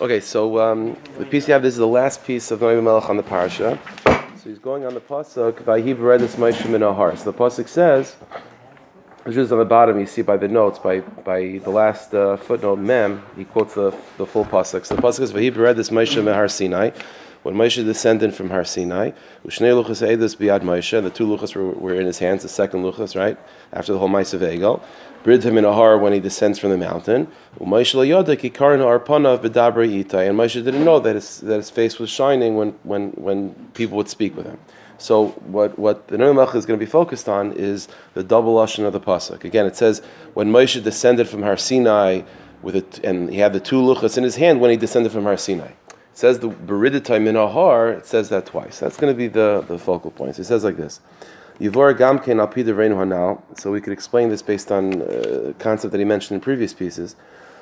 Okay, so um, the piece you have, this is the last piece of Noam Melech on the parsha. So he's going on the pasuk, Vayhi Beredis Moshe min Ahar. So the pasuk says, which is on the bottom, you see by the notes, by by the last uh, footnote, Mem, he quotes the, the full pasuk. So the pasuk is Vayhi Beredis Moshe min Har Sinai. When Moshe descended from Har Sinai, Ushnei Luchas Eidos Biad Moshe, the two Luchas were, were in his hands, the second Luchas, right? After the whole Maisa Egel brid him in a har when he descends from the mountain. And Moshe didn't know that his, that his face was shining when, when, when people would speak with him. So what, what the Nurmach is going to be focused on is the double lashon of the pasuk. Again, it says when Moshe descended from Har Sinai with it, and he had the two luchas in his hand when he descended from Har Sinai. Says the beriditai Minahar. It says that twice. That's going to be the, the focal points. It says like this. Yivor Gamken Alpida Reinu Hanal, so we could explain this based on a uh, concept that he mentioned in previous pieces.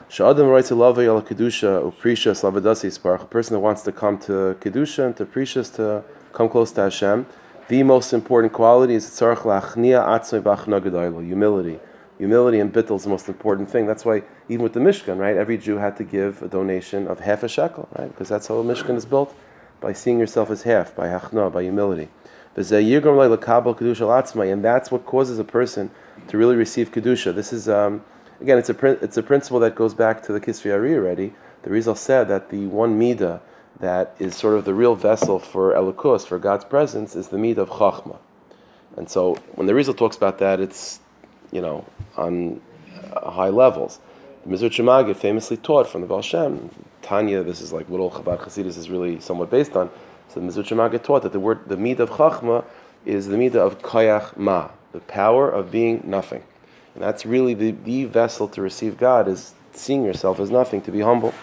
Sha'adam writes a love al kedusha or precious lavadasi spark, a person that wants to come to kedusha and to precious to come close to Hashem. The most important quality is tzarach lachnia atzmei b'achna humility. Humility and bittul is the most important thing. That's why even with the Mishkan, right, every Jew had to give a donation of half a shekel, right, because that's how a Mishkan is built by seeing yourself as half, by hachna, by humility. And that's what causes a person to really receive Kedusha. This is, um, again, it's a, it's a principle that goes back to the Kisvi Ari already. The Arizal said that the one Midah that is sort of the real vessel for Elikos, for God's presence, is the Midah of Chachma. And so when the Arizal talks about that, it's, you know, on uh, high levels. The Mezritcher Maggid famously taught from the Baal Shem, Tanya, this is like what all Chabad Hasidus is really somewhat based on, so the Mizrach taught that the word, the midah of chachma is the midah of koyach ma, the power of being nothing. And that's really the, the vessel to receive God is seeing yourself as nothing, to be humble.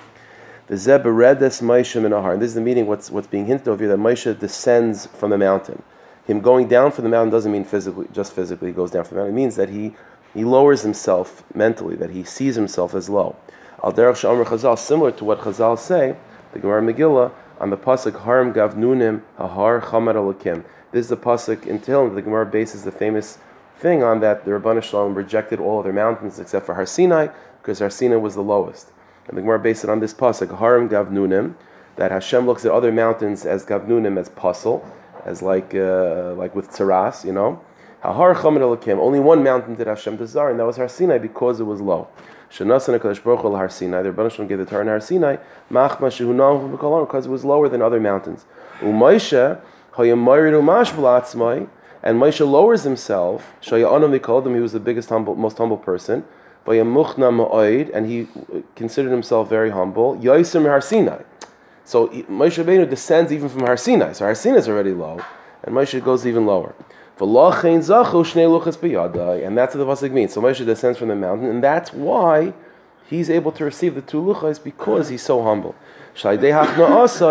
The Zeberedes Moshe Minahar. And this is the meaning what's what's being hinted over here that Moshe descends from the mountain. Him going down from the mountain doesn't mean physically, just physically he goes down from the mountain. It means that he he lowers himself mentally, that he sees himself as low. Al Derech Shamar Chazal, similar to what Chazal say, the Gemara Megillah, on the pasuk Harim Gavnunim Hahar Chamar Alakim. This is the pasuk in Tehillim. The Gemara bases the famous thing on that the Rabban Shalom rejected all other mountains except for Har Sinai because Har Sinai was the lowest. And the Gemara based it on this pasuk Harim Gavnunim that Hashem looks at other mountains as Gavnunim as puzzle, as like uh, like with Tsaras, you know. Only one mountain did Hashem desire, and that was Har Sinai because it was low. Shanasana Kadosh Baruch Hu Har Sinai. The Rebbeinu gave the Torah in Har Sinai. Machma Shehunahu B'Kolon because it was lower than other mountains. Umaisha Hayamayridu Mashbalatzmai. And Moshe lowers himself. Shayanam called him. He was the biggest, humble, most humble person. Vayamuchna Ma'oid, and he considered himself very humble. Yaisim Har Sinai. So Moshe Rabbeinu descends even from Har Sinai. So Har Sinai is already low, and Moshe goes even lower. And that's what the pasuk means. So Moshe descends from the mountain, and that's why he's able to receive the two luchas because he's so humble. Because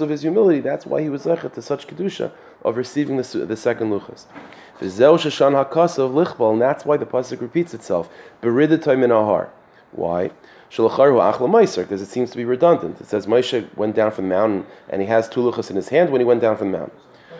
of his humility, that's why he was zeichet to such kedusha of receiving the, the second luchas. And that's why the pasuk repeats itself. Why? Because it seems to be redundant. It says Moshe went down from the mountain and he has two luchas in his hand when he went down from the mountain.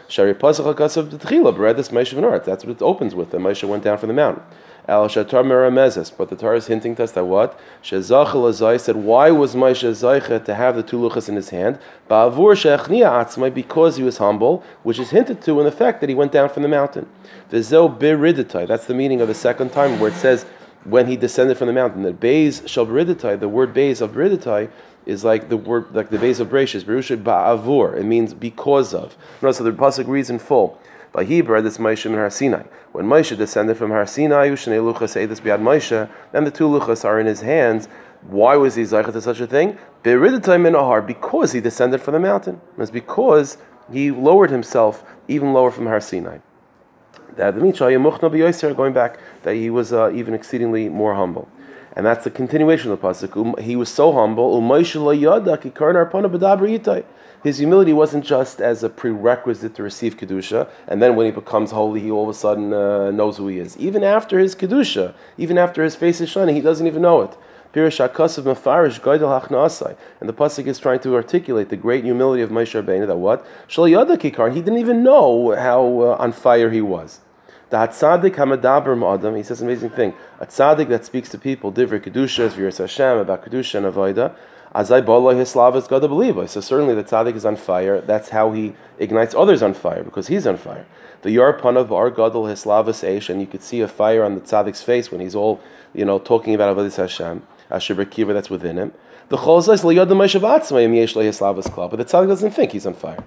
Shari Pasach HaKasav B'Tchila, Beredis Moshe V'Norat. That's what it opens with, that Moshe went down from the mountain. Al Shatar Meramezes, but the Torah is hinting to us that what? Shezachel Azai said, why was Moshe Zaycha to have the two luchas in his hand? Ba'avur Shechnia Atzmai, because he was humble, which is hinted to in the fact that he went down from the mountain. Vizel Biriditai, that's the meaning of the second time where it says, when he descended from the mountain. The Beis Shal Biriditai, the word Beis of Biriditai, is like the word, like the base of Bereshis, Berusha ba'avur. It means because of. No, so the pasuk reads in full. By Hebrew, this Moshe in Har Sinai. When Moshe descended from Har Sinai, Ushnei Luchas this Biad Moshe, and the two Luchas are in his hands. Why was he Zaycha to such a thing? Because he descended from the mountain. It's because he lowered himself even lower from Har Sinai. That means going back that he was uh, even exceedingly more humble. And that's the continuation of the pasuk. Um, he was so humble. His humility wasn't just as a prerequisite to receive kedusha, and then when he becomes holy, he all of a sudden uh, knows who he is. Even after his kedusha, even after his face is shining, he doesn't even know it. And the pasuk is trying to articulate the great humility of Moshe Rabbeinu. That what? He didn't even know how uh, on fire he was. The tzaddik hamadaber ma'adam, he says an amazing thing. A tzaddik that speaks to people, divrei kedusha, viras Hashem, about kedusha and avoda, azai bala hislavas gada believa. So certainly the tzaddik is on fire. That's how he ignites others on fire because he's on fire. The yar panav bar gadol hislavas eish, and you could see a fire on the tzaddik's face when he's all, you know, talking about avodas Hashem, asher bekiva that's within him. The liyad yesh lehislavas klal, but the tzaddik doesn't think he's on fire.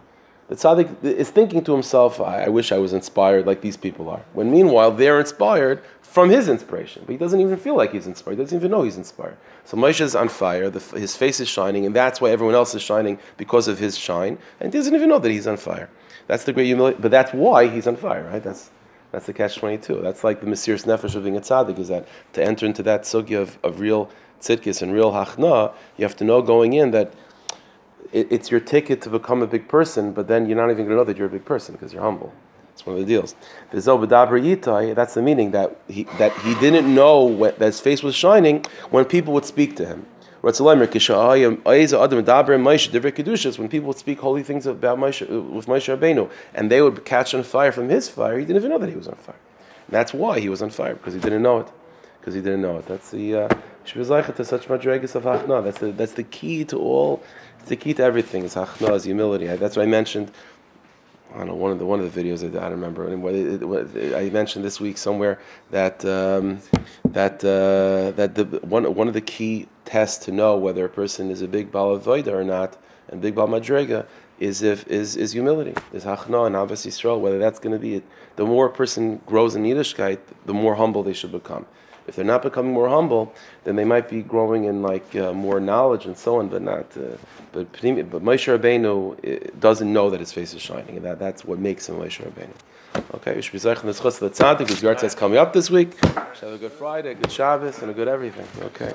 The tzaddik is thinking to himself, I, I, wish I was inspired like these people are. When meanwhile, they're inspired from his inspiration. But he doesn't even feel like he's inspired. He doesn't even know he's inspired. So Moshe is on fire, the, his face is shining, and that's why everyone else is shining because of his shine. And he doesn't even know that he's on fire. That's the great humility. But that's why he's on fire, right? That's, that's the catch 22. That's like the Mesiris Nefesh of being a tzaddik, is that to enter into that sugya of, of real tzidkis and real hachna, you have to know going in that it, it's your ticket to become a big person, but then you're not even going to know that you're a big person because you're humble. It's one of the deals. That's the meaning that he that he didn't know when, that his face was shining when people would speak to him. When people would speak holy things about Moshe, with Moshe Rabbeinu, and they would catch on fire from his fire, he didn't even know that he was on fire. And that's why he was on fire because he didn't know it. Because he didn't know it. That's the uh, to such madregas of hachna. That's the that's the key to all it's the key to everything. Is hachna, is humility. That's what I mentioned. I don't know one of the one of the videos I, I don't remember. I mentioned this week somewhere that um, that uh, that the one one of the key tests to know whether a person is a big bal avoida or not, and big bal madrega is if is is humility, is hachna and avas yisrael. Whether that's going to be it. The more a person grows in Yiddishkeit, the more humble they should become. If they're not becoming more humble, then they might be growing in like uh, more knowledge and so on, but not. Uh, but but Moshe Rabbeinu uh, doesn't know that his face is shining, and that, that's what makes him Moshe Rabbeinu. Okay, we should be zeichen the the tzaddik whose yard is coming up this week. Have a good Friday, a good Shabbos, and a good everything. Okay.